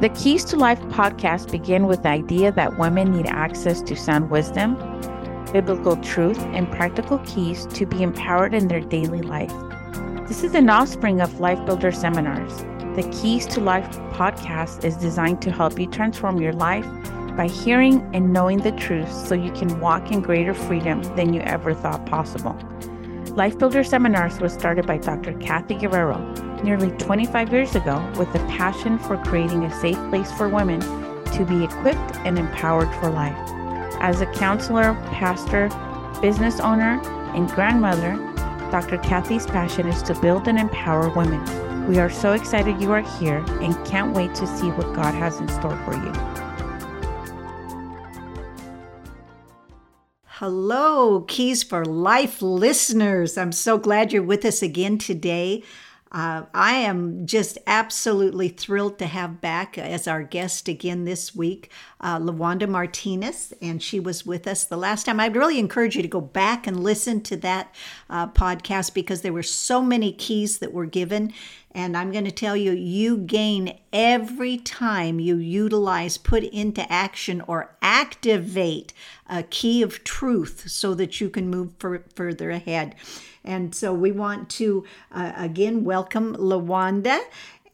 The Keys to Life podcast begin with the idea that women need access to sound wisdom, biblical truth, and practical keys to be empowered in their daily life. This is an offspring of Life Builder seminars. The Keys to Life podcast is designed to help you transform your life by hearing and knowing the truth so you can walk in greater freedom than you ever thought possible. Life Builder Seminars was started by Dr. Cathy Guerrero nearly 25 years ago with a passion for creating a safe place for women to be equipped and empowered for life. As a counselor, pastor, business owner, and grandmother, Dr. Cathy's passion is to build and empower women. We are so excited you are here and can't wait to see what God has in store for you. Hello, Keys for Life listeners. I'm so glad you're with us again today. Uh, I am just absolutely thrilled to have back as our guest again this week, uh, Lawanda Martinez, and she was with us the last time. I'd really encourage you to go back and listen to that uh, podcast because there were so many keys that were given. And I'm going to tell you, you gain every time you utilize, put into action, or activate a key of truth so that you can move for, further ahead. And so we want to uh, again welcome Lawanda.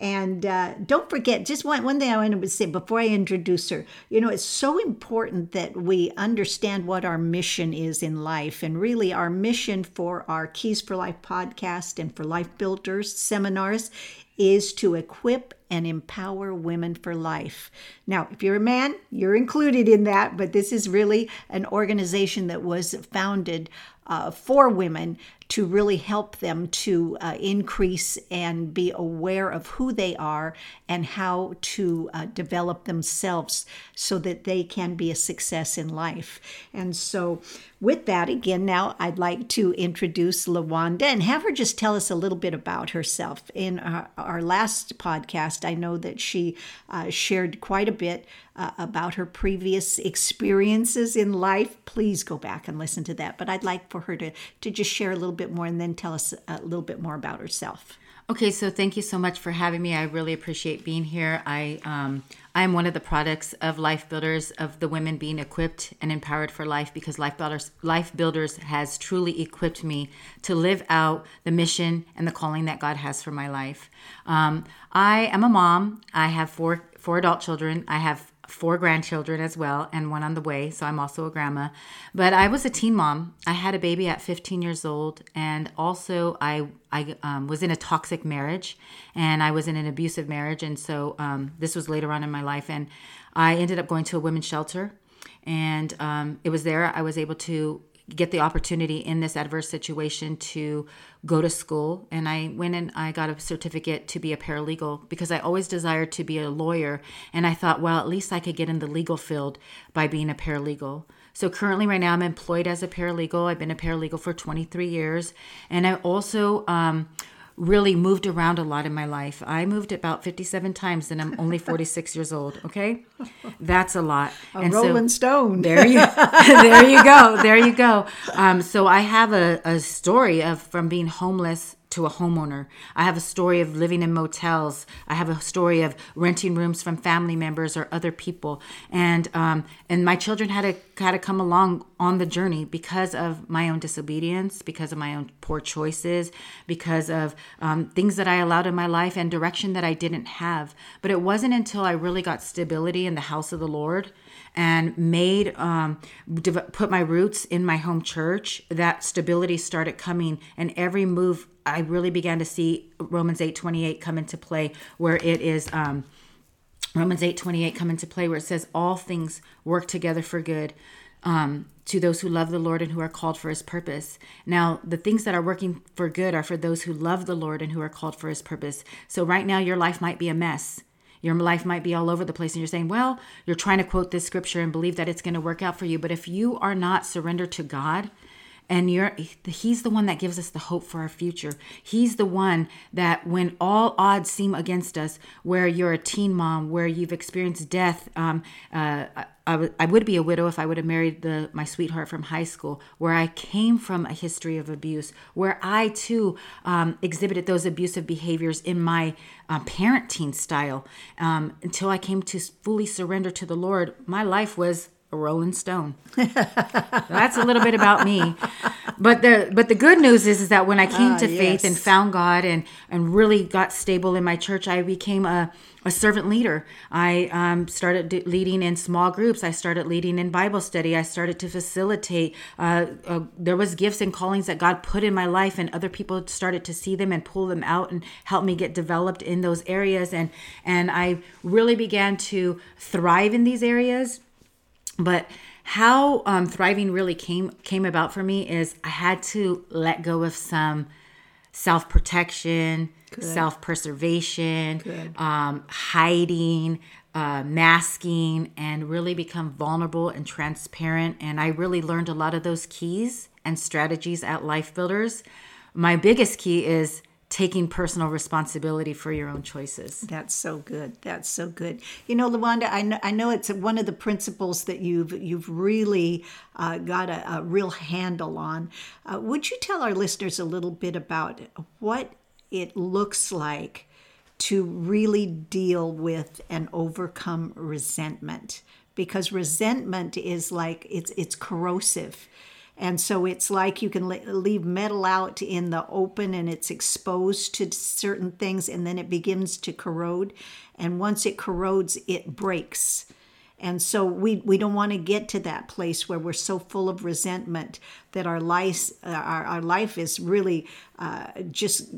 And uh, don't forget, just one, one thing I wanted to say before I introduce her, you know, it's so important that we understand what our mission is in life. And really, our mission for our Keys for Life podcast and for Life Builders seminars is to equip and empower women for life. Now, if you're a man, you're included in that, but this is really an organization that was founded uh, for women to really help them to uh, increase and be aware of who they are and how to uh, develop themselves so that they can be a success in life. And so, with that, again, now I'd like to introduce Lawanda and have her just tell us a little bit about herself. In our, our last podcast, I know that she uh, shared quite a bit uh, about her previous experiences in life. Please go back and listen to that. But I'd like for her to, to just share a little bit more and then tell us a little bit more about herself. Okay, so thank you so much for having me. I really appreciate being here. I um, I am one of the products of Life Builders of the women being equipped and empowered for life because Life Builders Life Builders has truly equipped me to live out the mission and the calling that God has for my life. Um, I am a mom. I have four four adult children. I have four grandchildren as well and one on the way so i'm also a grandma. But i was a teen mom. I had a baby at 15 years old and also i i um, was in a toxic marriage and i was in an abusive marriage and so um, this was later on in my life and i ended up going to a women's shelter and um, it was there i was able to get the opportunity in this adverse situation to go to school. And i went and i got a certificate to be a paralegal because i always desired to be a lawyer. And i thought well at least i could get in the legal field by being a paralegal. So currently right now i'm employed as a paralegal. I've been a paralegal for 23 years. And i also um, really moved around a lot in my life. I moved about 57 times and I'm only 46 years old. Okay. That's a lot. A and rolling so, stone. There you, there you go. There you go. Um, so I have a, a story of from being homeless to a homeowner. I have a story of living in motels. I have a story of renting rooms from family members or other people, and um, and my children had to had to come along on the journey because of my own disobedience, because of my own poor choices, because of um, things that I allowed in my life and direction that I didn't have. But it wasn't until I really got stability in the house of the Lord and made um, put my roots in my home church that stability started coming and every move i really began to see romans 8 28 come into play where it is um, romans 8 28 come into play where it says all things work together for good um, to those who love the Lord and who are called for his purpose. Now, the things that are working for good are for those who love the Lord and who are called for his purpose. So, right now, your life might be a mess. Your life might be all over the place, and you're saying, Well, you're trying to quote this scripture and believe that it's going to work out for you. But if you are not surrendered to God, and you're he's the one that gives us the hope for our future he's the one that when all odds seem against us where you're a teen mom where you've experienced death um, uh, I, w- I would be a widow if I would have married the my sweetheart from high school, where I came from a history of abuse, where I too um, exhibited those abusive behaviors in my uh, parenting style. Um, until I came to fully surrender to the Lord, my life was a rolling stone. That's a little bit about me. But the but the good news is is that when I came ah, to yes. faith and found God and and really got stable in my church, I became a a servant leader. I um, started leading in small groups. I started leading in Bible study. I started to facilitate. Uh, uh, there was gifts and callings that God put in my life, and other people started to see them and pull them out and help me get developed in those areas. And and I really began to thrive in these areas but how um, thriving really came came about for me is I had to let go of some self protection, self preservation, um, hiding, uh, masking, and really become vulnerable and transparent. And I really learned a lot of those keys and strategies at Life Builders. My biggest key is taking personal responsibility for your own choices. That's so good. That's so good. You know, Lawanda, I know, I know it's one of the principles that you've you've really uh, got a, a, real handle on. Uh, would you tell our listeners a little bit about what it looks like to really deal with and overcome resentment? Because resentment is like it's it's corrosive and so it's like you can leave metal out in the open and it's exposed to certain things and then it begins to corrode. And once it corrodes, it breaks. And so we, we don't want to get to that place where we're so full of resentment that our life, uh, our, our life is really uh, just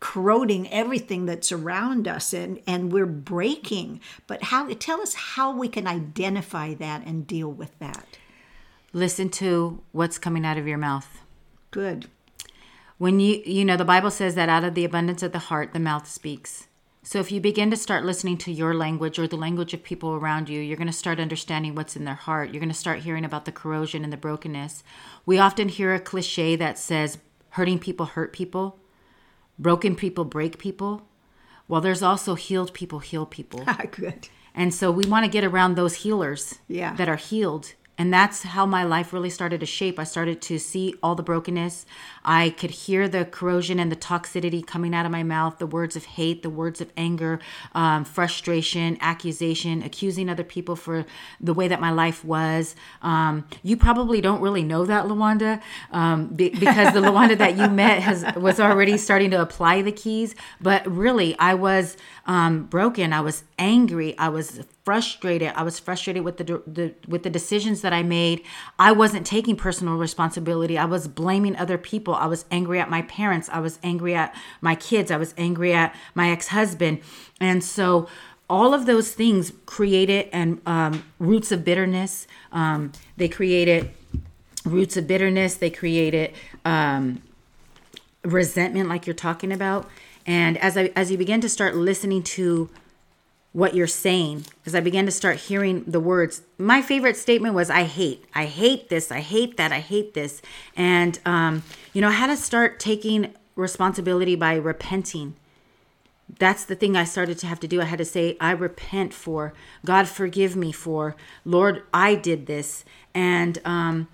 corroding everything that's around us and, and we're breaking. But how tell us how we can identify that and deal with that. Listen to what's coming out of your mouth. Good. When you, you know, the Bible says that out of the abundance of the heart, the mouth speaks. So if you begin to start listening to your language or the language of people around you, you're going to start understanding what's in their heart. You're going to start hearing about the corrosion and the brokenness. We often hear a cliche that says, hurting people hurt people, broken people break people. Well, there's also healed people heal people. Good. And so we want to get around those healers yeah. that are healed and that's how my life really started to shape. I started to see all the brokenness. I could hear the corrosion and the toxicity coming out of my mouth, the words of hate, the words of anger, um, frustration, accusation, accusing other people for the way that my life was. Um, you probably don't really know that, Lawanda, um, be, because the Lawanda that you met has was already starting to apply the keys. But really, I was um, broken. I was angry. I was frustrated. I was frustrated with the, the with the decisions that I made. I wasn't taking personal responsibility. I was blaming other people. I was angry at my parents. I was angry at my kids. I was angry at my ex-husband. And so all of those things created and um, roots of bitterness. Um, they created roots of bitterness. They created um, resentment, like you're talking about. And as I as you begin to start listening to what you're saying as I began to start hearing the words. My favorite statement was, I hate. I hate this. I hate that. I hate this. And, um, you know, I had to start taking responsibility by repenting. That's the thing I started to have to do. I had to say, I repent for, God, forgive me for, Lord, I did this. And, um,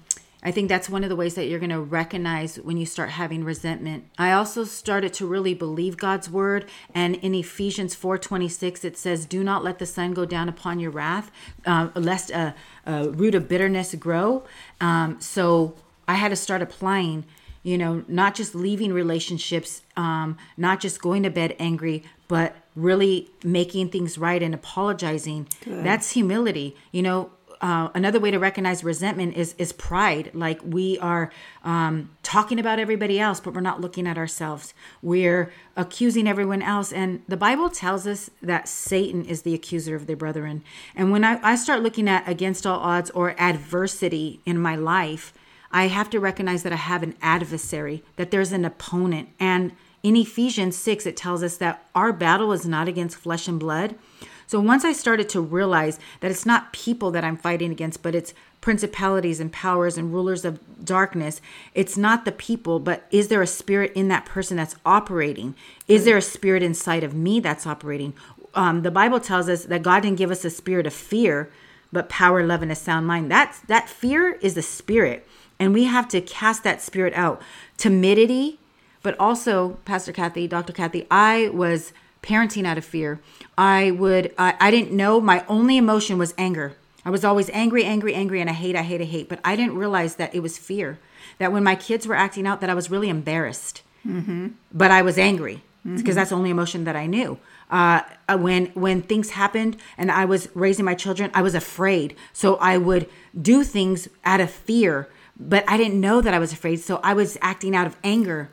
I think that's one of the ways that you're going to recognize when you start having resentment. I also started to really believe God's word, and in Ephesians 4:26 it says, "Do not let the sun go down upon your wrath, uh, lest a, a, root of bitterness grow." Um, so I had to start applying. You know, not just leaving relationships, um, not just going to bed angry, but really making things right and apologizing. Good. That's humility. You know, uh, another way to recognize resentment is is pride. Like we are um, talking about everybody else, but we're not looking at ourselves. We're accusing everyone else, and the Bible tells us that Satan is the accuser of their brethren. And when I, I start looking at against all odds or adversity in my life, I have to recognize that I have an adversary, that there's an opponent, and in Ephesians 6, it tells us that our battle is not against flesh and blood, So once I started to realize that it's not people that I'm fighting against, but it's principalities and powers and rulers of darkness, it's not the people, but is there a spirit in that person that's operating? Is there a spirit inside of me that's operating? Um, the Bible tells us that God didn't give us a spirit of fear, but power, love, and a sound mind. That's that fear is the spirit, and we have to cast that spirit out. Timidity, but also, Pastor Cathy, Dr. Cathy, I was parenting out of fear. I would, I, I didn't know my only emotion was anger. I was always angry, angry, angry, and I hate, I hate, I hate. But I didn't realize that it was fear. That when my kids were acting out, that I was really embarrassed. Mm-hmm. But I was angry because mm-hmm. that's the only emotion that I knew. Uh, uh, when when things happened and I was raising my children, I was afraid. So I would do things out of fear, but I didn't know that I was afraid. So I was acting out of anger.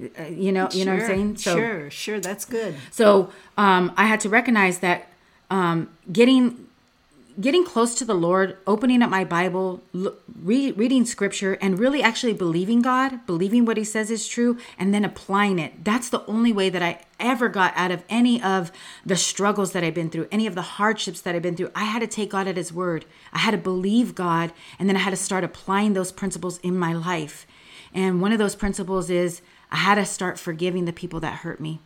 Uh, you know, you know what I'm saying? So, sure, sure, that's good. So um, I had to recognize that um, getting getting close to the Lord, opening up my Bible, re- reading scripture, and really actually believing God, believing what He says is true, and then applying it. That's the only way that I ever got out of any of the struggles that I've been through, any of the hardships that I've been through. I had to take God at His word. I had to believe God, and then I had to start applying those principles in my life. And one of those principles is I had to start forgiving the people that hurt me.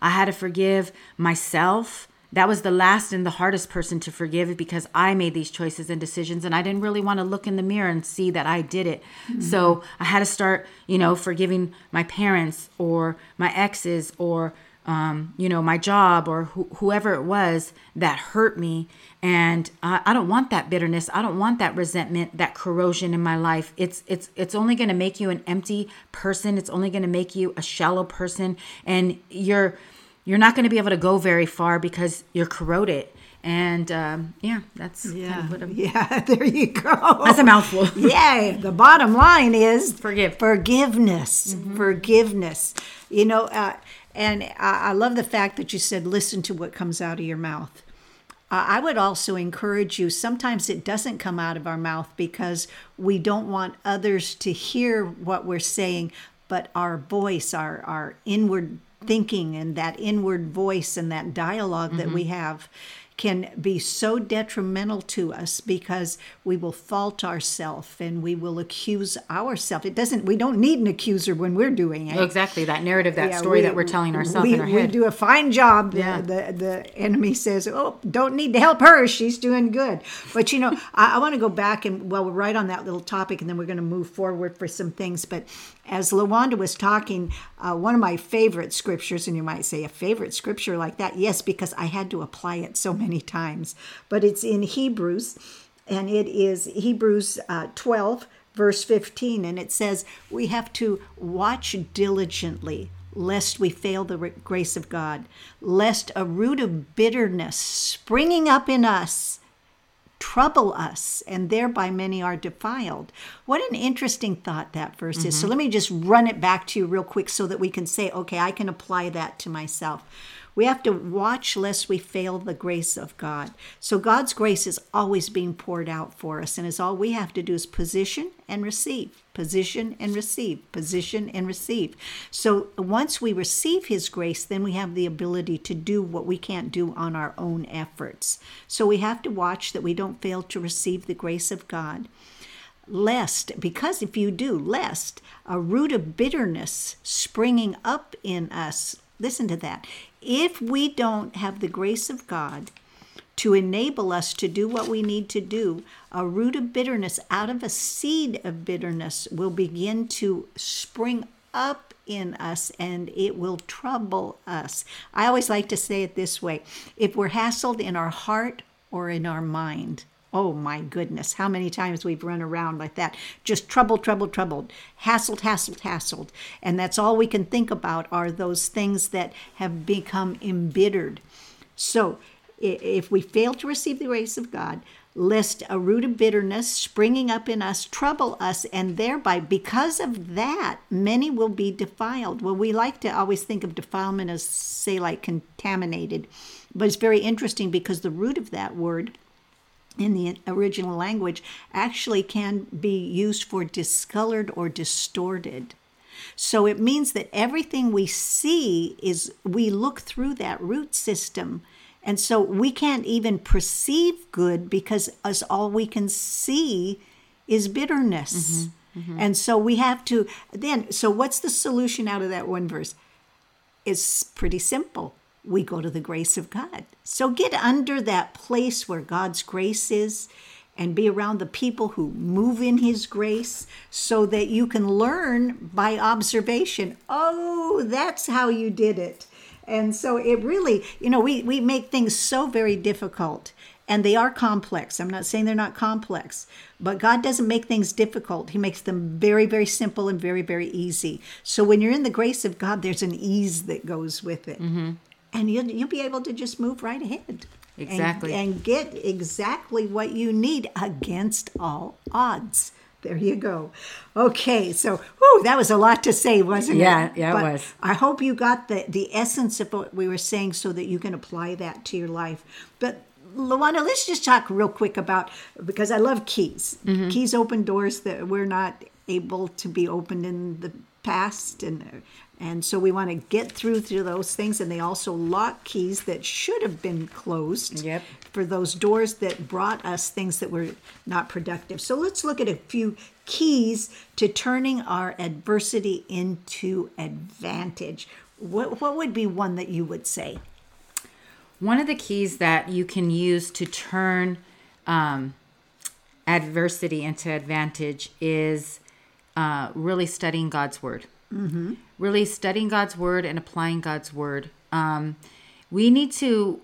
I had to forgive myself that was the last and the hardest person to forgive because I made these choices and decisions and I didn't really want to look in the mirror and see that I did it. Mm-hmm. So I had to start, you know, forgiving my parents or my exes or, um, you know, my job or wh- whoever it was that hurt me. And I, I don't want that bitterness. I don't want that resentment, that corrosion in my life. It's it's it's only going to make you an empty person. It's only going to make you a shallow person, and you're you're not going to be able to go very far because you're corroded. And um, yeah, that's yeah, kind of yeah. There you go. That's a mouthful. yeah, the bottom line is forgive, forgiveness, mm-hmm. forgiveness. You know, uh, and I, I love the fact that you said, "Listen to what comes out of your mouth." Uh, I would also encourage you. Sometimes it doesn't come out of our mouth because we don't want others to hear what we're saying, but our voice, our our inward thinking and that inward voice and that dialog mm-hmm. that we have can be so detrimental to us because we will fault ourselves and we will accuse ourselves. It doesn't. We don't need an accuser when we're doing it. Exactly that narrative, that yeah, story we, that we're telling ourselves we, in our head. We do a fine job. Yeah. The, the, the enemy says, "Oh, don't need to help her. She's doing good." But you know, I, I want to go back and well, we're right on that little topic, and then we're going to move forward for some things. But as Lawanda was talking, uh, one of my favorite scriptures, and you might say a favorite scripture like that, yes, because I had to apply it so many times, but it's in Hebrews, and it is Hebrews uh, 12, verse 15, and it says, We have to watch diligently lest we fail the grace of God, lest a root of bitterness springing up in us trouble us, and thereby many are defiled. What an interesting thought that verse mm-hmm. is. So mm-hmm. let me just run it back to you real quick so that we can say, okay, I can apply that to myself. We have to watch lest we fail the grace of God. So God's grace is always being poured out for us, and it's all we have to do is position and receive, position and receive, position and receive. So once we receive His grace, then we have the ability to do what we can't do on our own efforts. So we have to watch that we don't fail to receive the grace of God lest, because if you do, lest a root of bitterness springing up in us, listen to that, if we don't have the grace of God to enable us to do what we need to do, a root of bitterness out of a seed of bitterness will begin to spring up in us and it will trouble us. I always like to say it this way if we're hassled in our heart or in our mind, Oh my goodness, how many times we've run around like that. Just troubled, troubled, troubled, hassled, hassled, hassled. And that's all we can think about are those things that have become embittered. So if we fail to receive the grace of God, lest a root of bitterness springing up in us trouble us, and thereby, because of that, many will be defiled. Well, we like to always think of defilement as, say, like contaminated, but it's very interesting because the root of that word in the original language actually can be used for discolored or distorted. So it means that everything we see is we look through that root system And so we can't even perceive good because us all we can see is bitterness. Mm-hmm, mm-hmm. And so we have to then so what's the solution out of that one verse? It's pretty simple. We go to the grace of God. So get under that place where God's grace is and be around the people who move in his grace so that you can learn by observation. Oh, that's how you did it. And so it really, you know, we, we make things so very difficult and they are complex. I'm not saying they're not complex, but God doesn't make things difficult. He makes them very, very simple and very, very easy. So when you're in the grace of God, there's an ease that goes with it. Mm-hmm. And you'll, you'll be able to just move right ahead. and- Exactly. And, get exactly what you need against all odds. There you go. Okay, so whew, that was a lot to say, wasn't Yeah, it? yeah, yeah, it was. I hope you got the, the essence of what we were saying so that you can apply that to your life. But Lawanda, let's just talk real quick about because I love keys. Mm-hmm. Keys open doors that we're not able to be opened in the past and and so we want to get through through those things and they also lock keys that should have been closed Yep. for those doors that brought us things that were not productive. So let's look at a few keys to turning our adversity into advantage. What, what would be one that you would say? One of the keys that you can use to turn um, adversity into advantage is uh, really studying God's word. Mm-hmm. Really studying God's word and applying God's word. Um, we need to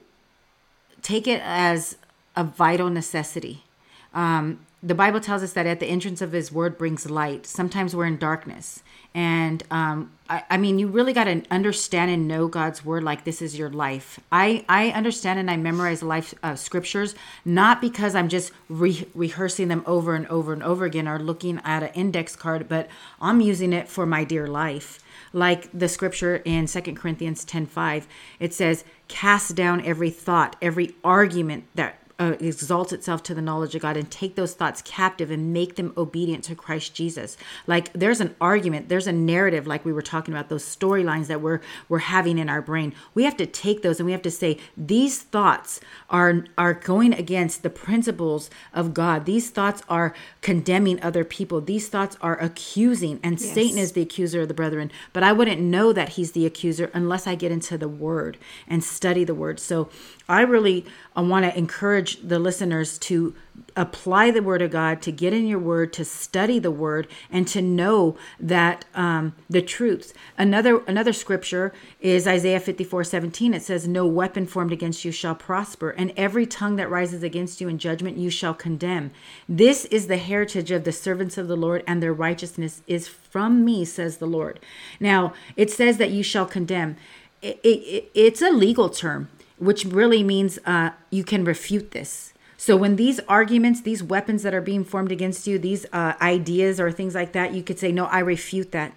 take it as a vital necessity. Um, the Bible tells us that at the entrance of His Word brings light. Sometimes we're in darkness, and um, I, I mean, you really got to understand and know God's Word like this is your life. I I understand and I memorize life uh, scriptures not because I'm just re- rehearsing them over and over and over again or looking at an index card, but I'm using it for my dear life like the scripture in Second Corinthians 10:5 it says cast down every thought every argument that uh, exalts itself to the knowledge of God and take those thoughts captive and make them obedient to Christ Jesus. Like there's an argument, there's a narrative, like we were talking about those storylines that we're we're having in our brain. We have to take those and we have to say these thoughts are are going against the principles of God. These thoughts are condemning other people. These thoughts are accusing, and Satan is the accuser of the brethren. But I wouldn't know that he's the accuser unless I get into the Word and study the Word. So I really want to encourage the listeners to apply the Word of God, to get in your Word, to study the Word, and to know that um, the truths. Another another scripture is Isaiah fifty four seventeen. It says, "No weapon formed against you shall prosper, and every tongue that rises against you in judgment you shall condemn. This is the heritage of the servants of the Lord, and their righteousness is from me," says the Lord. Now it says that you shall condemn. It, it, it's a legal term which really means uh, you can refute this. So when these arguments, these weapons that are being formed against you, these uh, ideas or things like that, you could say, "No, I refute that.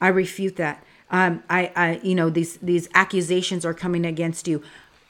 I refute that. Um, I, I, you know, these these accusations are coming against you."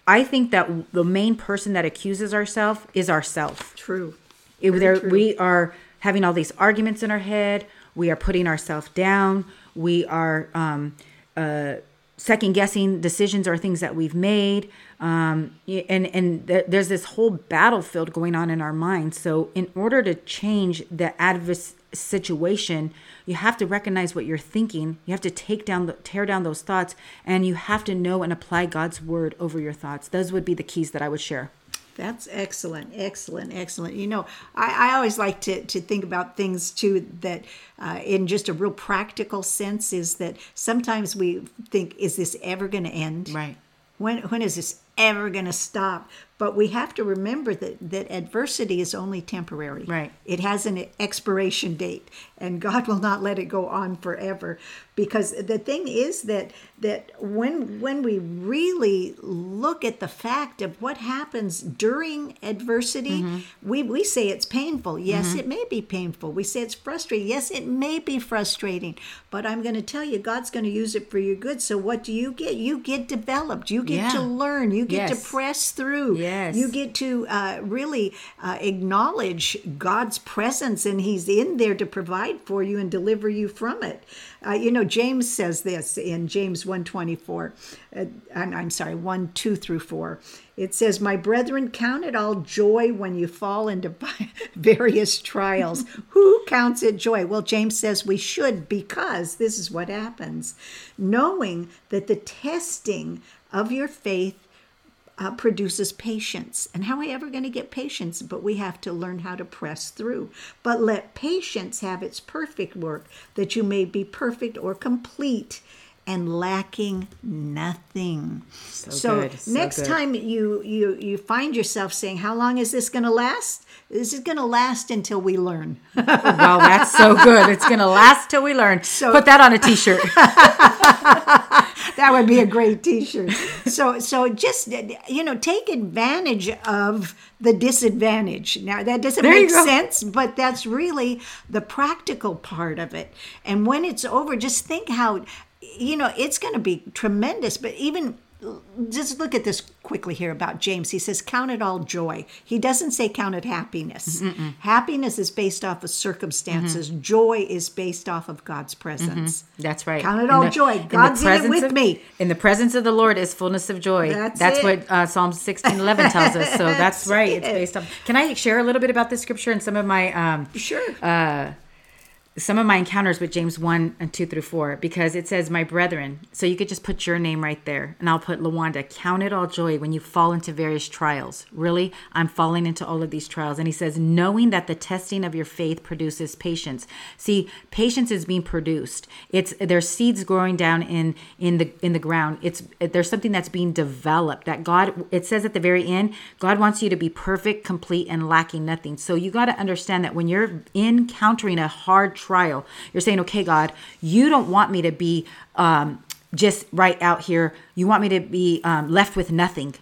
I think that the main person that accuses ourselves is ourself. True. There, we are having all these arguments in our head. We are putting ourselves down. We are um, uh, second guessing decisions or things that we've made. Um, and and th- there's this whole battlefield going on in our minds. So in order to change the adverse situation, you have to recognize what you're thinking. You have to take down, the, tear down those thoughts, and you have to know and apply God's word over your thoughts. Those would be the keys that I would share. That's excellent, excellent, excellent. You know, I, I always like to, to think about things too that, uh, in just a real practical sense, is that sometimes we think, is this ever going to end? Right. When, when is this ever going to stop? But we have to remember that, that adversity is only temporary. Right. It has an expiration date, and God will not let it go on forever. Because the thing is that that when when we really look at the fact of what happens during adversity, mm-hmm. we, we say it's painful. Yes, mm-hmm. it may be painful. We say it's frustrating. Yes, it may be frustrating. But I'm going to tell you, God's going to use it for your good. So what do you get? You get developed. You get to learn. You get to press through. Yes. You get to uh, really uh, acknowledge God's presence, and He's in there to provide for you and deliver you from it. Uh, you know, James says this in James 124. Uh, I'm, I'm sorry, 1 2 through 4. It says, My brethren, count it all joy when you fall into various trials. Who counts it joy? Well, James says we should because this is what happens. Knowing that the testing of your faith uh, produces patience. And how are we ever going to get patience? But we have to learn how to press through. But let patience have its perfect work, that you may be perfect or complete and lacking nothing. So, so good, so next good. time you you you find yourself saying, "How long is this going to last?" This is going to last until we learn. well, that's so good. It's going to last till we learn. So- Put that on a t-shirt. that would be a great t-shirt. So so just you know take advantage of the disadvantage. Now that doesn't There make sense but that's really the practical part of it. And when it's over just think how you know it's going to be tremendous. But even just look at this quickly here about James. He says, Count it all joy. He doesn't say count it happiness. Happiness is based off of circumstances, Mm-hmm. joy is based off of God's presence. That's right. Count it In all the- joy. in God's in it with of- me. In the presence of the Lord is fullness of joy. That's it. what uh, Psalm sixteen eleven tells us. So that's, That's right. It's based on. Can I share a little bit about this scripture and some of my um, Sure. Some of my encounters with James 1 and 2 through 4 because it says, My brethren. So you could just put your name right there. And I'll put Lawanda. Count it all joy when you fall into various trials. Really, I'm falling into all of these trials. And he says, Knowing that the testing of your faith produces patience. See, patience is being produced. It's there's seeds growing down in in the in the ground. It's there's something that's being developed that God it says at the very end, God wants you to be perfect, complete, and lacking nothing. So you got to understand that when you're encountering a hard trial, you're saying, okay, God, you don't want me to be um, just right out here. You want me to be um, left with nothing,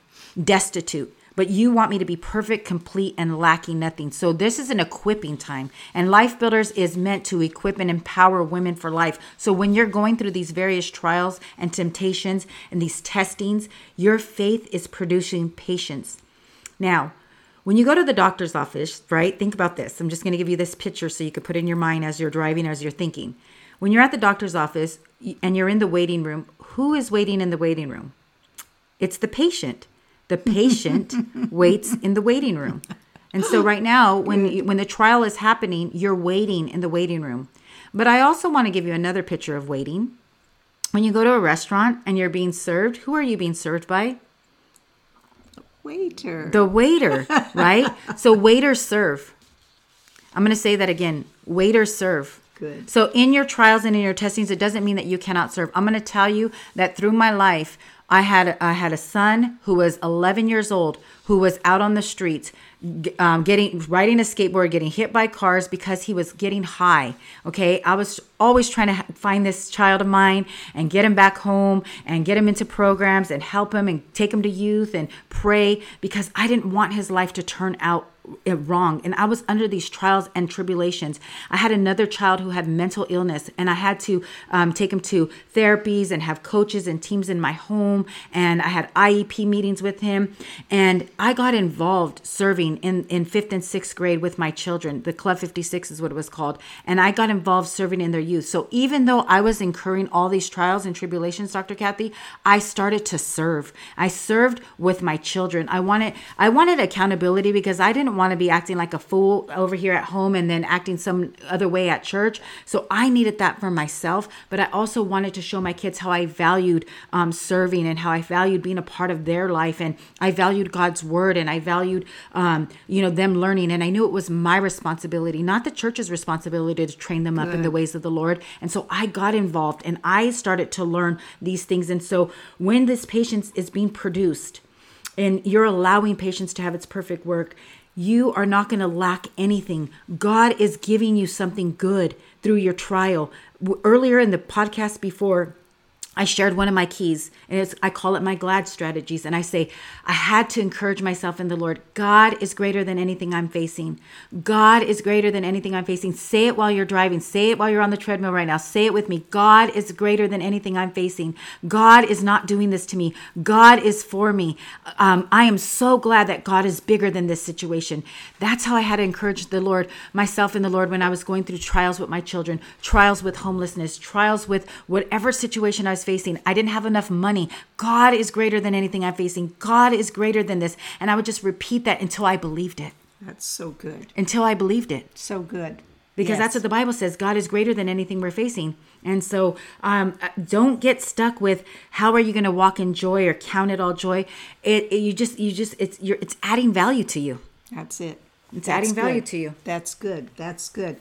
destitute. But you want me to be perfect, complete, and lacking nothing. So, this is an equipping time. And Life Builders is meant to equip and empower women for life. So, when you're going through these various trials and temptations and these testings, your faith is producing patience. Now, when you go to the doctor's office, right? Think about this. I'm just going to give you this picture so you could put in your mind as you're driving, as you're thinking. When you're at the doctor's office and you're in the waiting room, who is waiting in the waiting room? It's the patient. The patient waits in the waiting room. And so right now when you, when the trial is happening, you're waiting in the waiting room. But I also want to give you another picture of waiting. When you go to a restaurant and you're being served, who are you being served by? Waiter. The waiter, right? so waiters serve. I'm going to say that again. Waiters serve. Good. So in your trials and in your testings, it doesn't mean that you cannot serve. I'm going to tell you that through my life, I had I had a son who was 11 years old who was out on the streets, um, getting riding a skateboard, getting hit by cars because he was getting high. Okay, I was always trying to find this child of mine and get him back home and get him into programs and help him and take him to youth and pray because I didn't want his life to turn out wrong. And i was under these trials and tribulations. I had another child who had mental illness and i had to um, take him to therapies and have coaches and teams in my home and i had iep meetings with him. And i got involved serving in, in fifth and sixth grade with my children. The club 56 is what it was called. And i got involved serving in their youth. So even though i was incurring all these trials and tribulations dr cathy i started to serve. I served with my children. I wanted i wanted accountability because i didn't want to be acting like a fool over here at home and then acting some other way at church. So i needed that for myself but i also wanted to show my kids how i valued um, serving and how i valued being a part of their life. And i valued god's word and i valued um, you know them learning. And i knew it was my responsibility not the church's responsibility to train them up in the ways of the lord. And so i got involved and i started to learn these things. And so when this patience is being produced and you're allowing patience to have its perfect work, you are not going to lack anything. God is giving you something good through your trial. Earlier in the podcast before, I shared one of my keys, and it's, I call it my glad strategies. And I say, I had to encourage myself in the Lord. God is greater than anything I'm facing. God is greater than anything I'm facing. Say it while you're driving. Say it while you're on the treadmill right now. Say it with me. God is greater than anything I'm facing. God is not doing this to me. God is for me. Um, I am so glad that God is bigger than this situation. That's how I had to encourage the Lord, myself in the Lord, when I was going through trials with my children, trials with homelessness, trials with whatever situation I was facing. I didn't have enough money. God is greater than anything I'm facing. God is greater than this. And I would just repeat that until I believed it. That's so good. Until I believed it. So good. Because Yes. that's what the Bible says. God is greater than anything we're facing. And so um, don't get stuck with how are you going to walk in joy or count it all joy. It, it- you just you just it's you're it's adding value to you. That's it. It's adding value good. to you. That's good. That's good.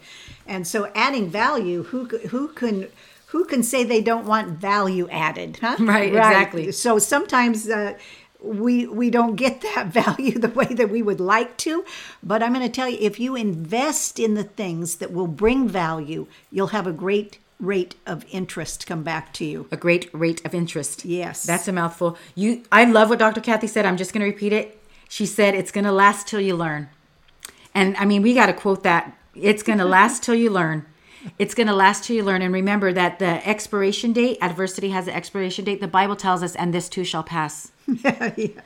And so adding value, who who can who can say they don't want value added, huh? Right, exactly. So sometimes uh, we we don't get that value the way that we would like to, but I'm going to tell you if you invest in the things that will bring value, you'll have a great rate of interest come back to you. A great rate of interest. Yes. That's a mouthful. You I love what Dr. Cathy said. I'm just going to repeat it. She said it's going to last till you learn. And I mean, we got to quote that. It's going to last till you learn. It's going to last till you learn. And remember that the expiration date, adversity has an expiration date. The Bible tells us, and this too shall pass.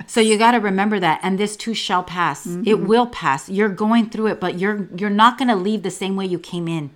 So you got to remember that, and this too shall pass. It mm-hmm. will pass. You're going through it, but you're you're not going to leave the same way you came in,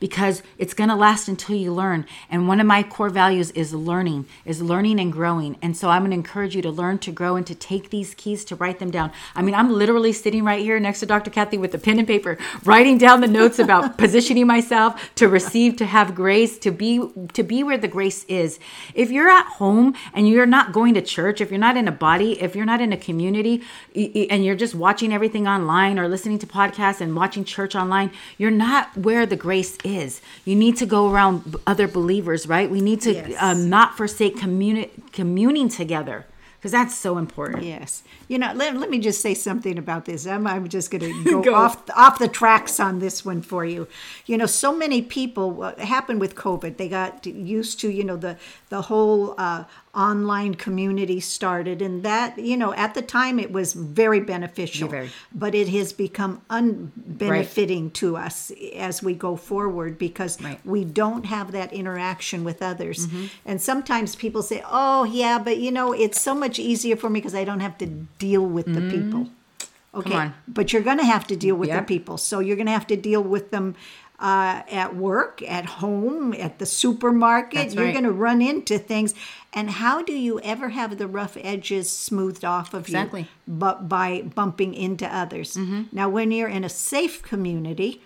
because it's going to last until you learn. And one of my core values is learning, is learning and growing. And so I'm going to encourage you to learn, to grow, and to take these keys to write them down. I mean, I'm literally sitting right here next to Dr. Cathy with a pen and paper, writing down the notes about positioning myself to receive, to have grace, to be to be where the grace is. If you're at home and you're not going to church, if you're not in a body, if you're not in a community, and you're just watching everything online or listening to podcasts and watching church online, you're not where the grace is. You need to go around other believers, right? We need to Yes. um, not forsake communi- communing together because that's so important. Yes. You know, let, let me just say something about this. I'm, I'm just going to go, Go. off off the tracks on this one for you. You know, so many people what happened with COVID. They got used to, you know, the the whole uh, online community started and that, you know, at the time it was very beneficial. Very. But it has become unbenefiting to us as we go forward because Right. we don't have that interaction with others. And sometimes people say, "Oh, yeah, but you know, it's so much easier for me because I don't have to deal with the people." Okay, but you're going to have to deal with Yep. the people. So you're going to have to deal with them uh, at work, at home, at the supermarket. That's you're right. going to run into things. And how do you ever have the rough edges smoothed off of Exactly. you? But by bumping into others. Mm-hmm. Now, when you're in a safe community,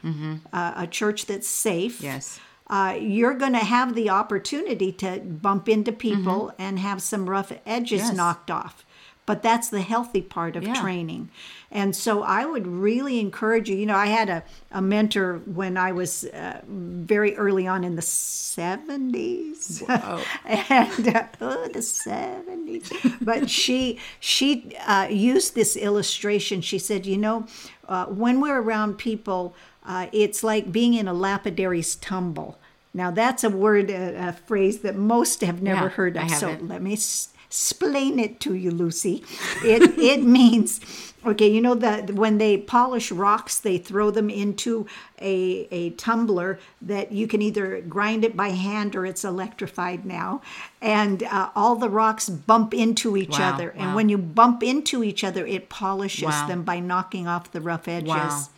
uh, a church that's safe, Yes. uh, you're going to have the opportunity to bump into people Mm-hmm. and have some rough edges Yes. knocked off. But that's the healthy part of Yeah. training. And so I would really encourage you. You know, I had a, a mentor when I was uh, very early on in the 70s. and uh, oh, the 70s. But she she uh, used this illustration. She said, you know, uh, when we're around people, uh, it's like being in a lapidary's tumble. Now that's a word, a, a phrase that most have never Yeah, heard of. So let me s- explain it to you, Lucy. It it means okay. You know that when they polish rocks, they throw them into a a tumbler that you can either grind it by hand or it's electrified now, and uh, all the rocks bump into each Wow, other. And when you bump into each other, it polishes Wow. them by knocking off the rough edges. Wow.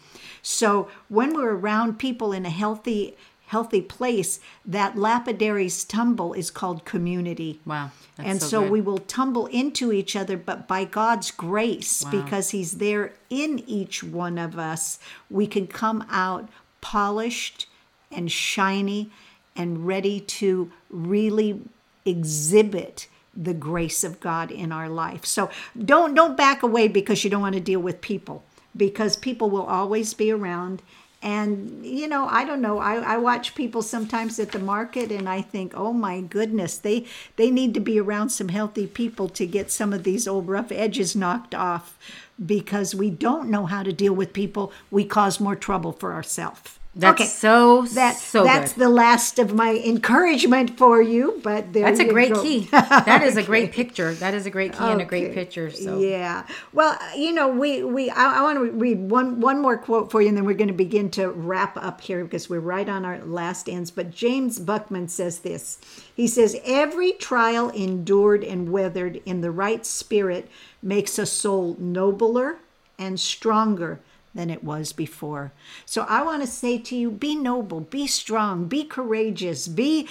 So when we're around people in a healthy healthy place, that lapidary's tumble is called community. Wow, that's and so so, we will tumble into each other, but by God's grace, Wow. because He's there in each one of us, we can come out polished and shiny and ready to really exhibit the grace of God in our life. So don't don't back away because you don't want to deal with people because people will always be around and you know i don't know. I, I watch people sometimes at the market and i think oh my goodness they they need to be around some healthy people to get some of these old rough edges knocked off because we don't know how to deal with people. We cause more trouble for ourselves That's okay. so that so that's good. the last of my encouragement for you. But there That's a great go. key. That is a great picture. That is a great key and a great picture. So Yeah. Well, you know, we we I, I want to read one one more quote for you, and then we're going to begin to wrap up here because we're right on our last ends. But James Buckham says this. He says, "Every trial endured and weathered in the right spirit makes a soul nobler and stronger." Than it was before. So I want to say to you: be noble, be strong, be courageous, be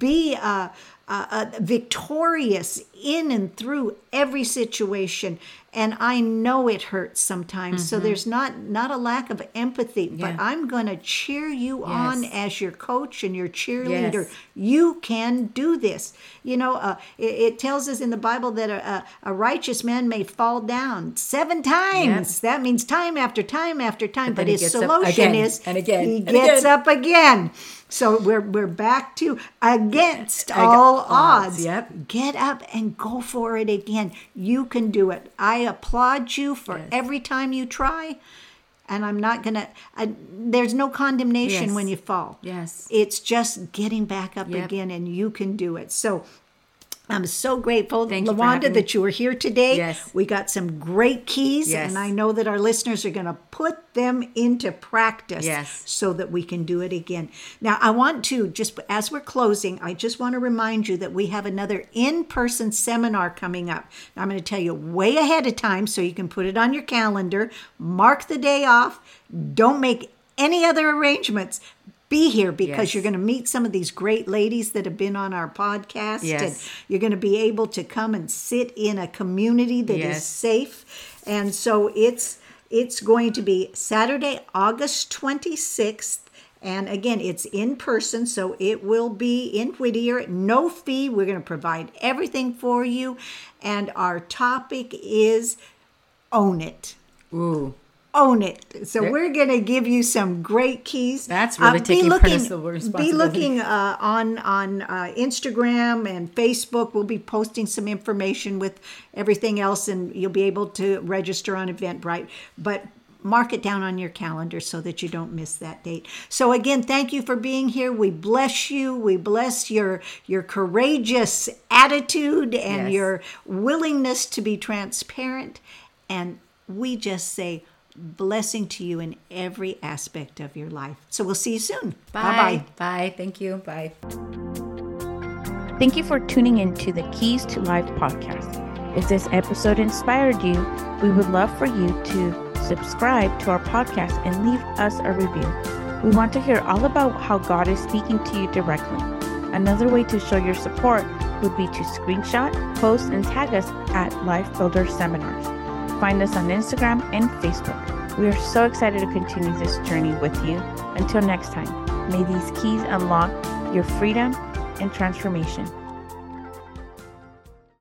be uh, uh, uh, victorious in and through every situation. And I know it hurts sometimes. So there's not not a lack of empathy, but Mm-hmm. I'm going to cheer you on as your coach and your cheerleader. Yes. You can do this. You know, uh, it, it tells us in the Bible that a, a, a righteous man may fall down seven times. That means time after time after time. But, he his solution is and again he gets again. up again. So we're we're back to against all odds, odds. yep. Get up and go for it again. You can do it. I applaud you for Yes. every time you try. And I'm not going to, there's no condemnation Yes. when you fall. Yes. It's just getting back up Yep. again, and you can do it. So I'm so grateful, Thank Lawanda, me. that you were here today. Yes. We got some great keys, Yes. and I know that our listeners are going to put them into practice Yes. so that we can do it again. Now, I want to, just as we're closing, I just want to remind you that we have another in person seminar coming up. Now, I'm going to tell you way ahead of time so you can put it on your calendar, mark the day off, don't make any other arrangements. Be here because Yes. you're going to meet some of these great ladies that have been on our podcast. Yes. And you're going to be able to come and sit in a community that is Yes. safe. And so it's it's going to be Saturday, August 26th. And again, it's in person, so it will be in Whittier. No fee. We're going to provide everything for you. And our topic is own it Ooh. Own it. So we're going to give you some great keys. That's really be taking looking, personal Be looking uh, on on uh, Instagram and Facebook. We'll be posting some information with everything else, and you'll be able to register on Eventbrite. But mark it down on your calendar so that you don't miss that date. So again, thank you for being here. We bless you. We bless your your courageous attitude and Yes. your willingness to be transparent. And we just say blessing to you in every aspect of your life. So we'll see you soon. Bye. Bye. Bye. Thank you. Bye. Thank you for tuning in to the Keys to Life podcast. If this episode inspired you, we would love for you to subscribe to our podcast and leave us a review. We want to hear all about how God is speaking to you directly. Another way to show your support would be to screenshot, post, and tag us at Life Builder Seminars. Find us on Instagram and Facebook. We are so excited to continue this journey with you. Until next time, may these keys unlock your freedom and transformation.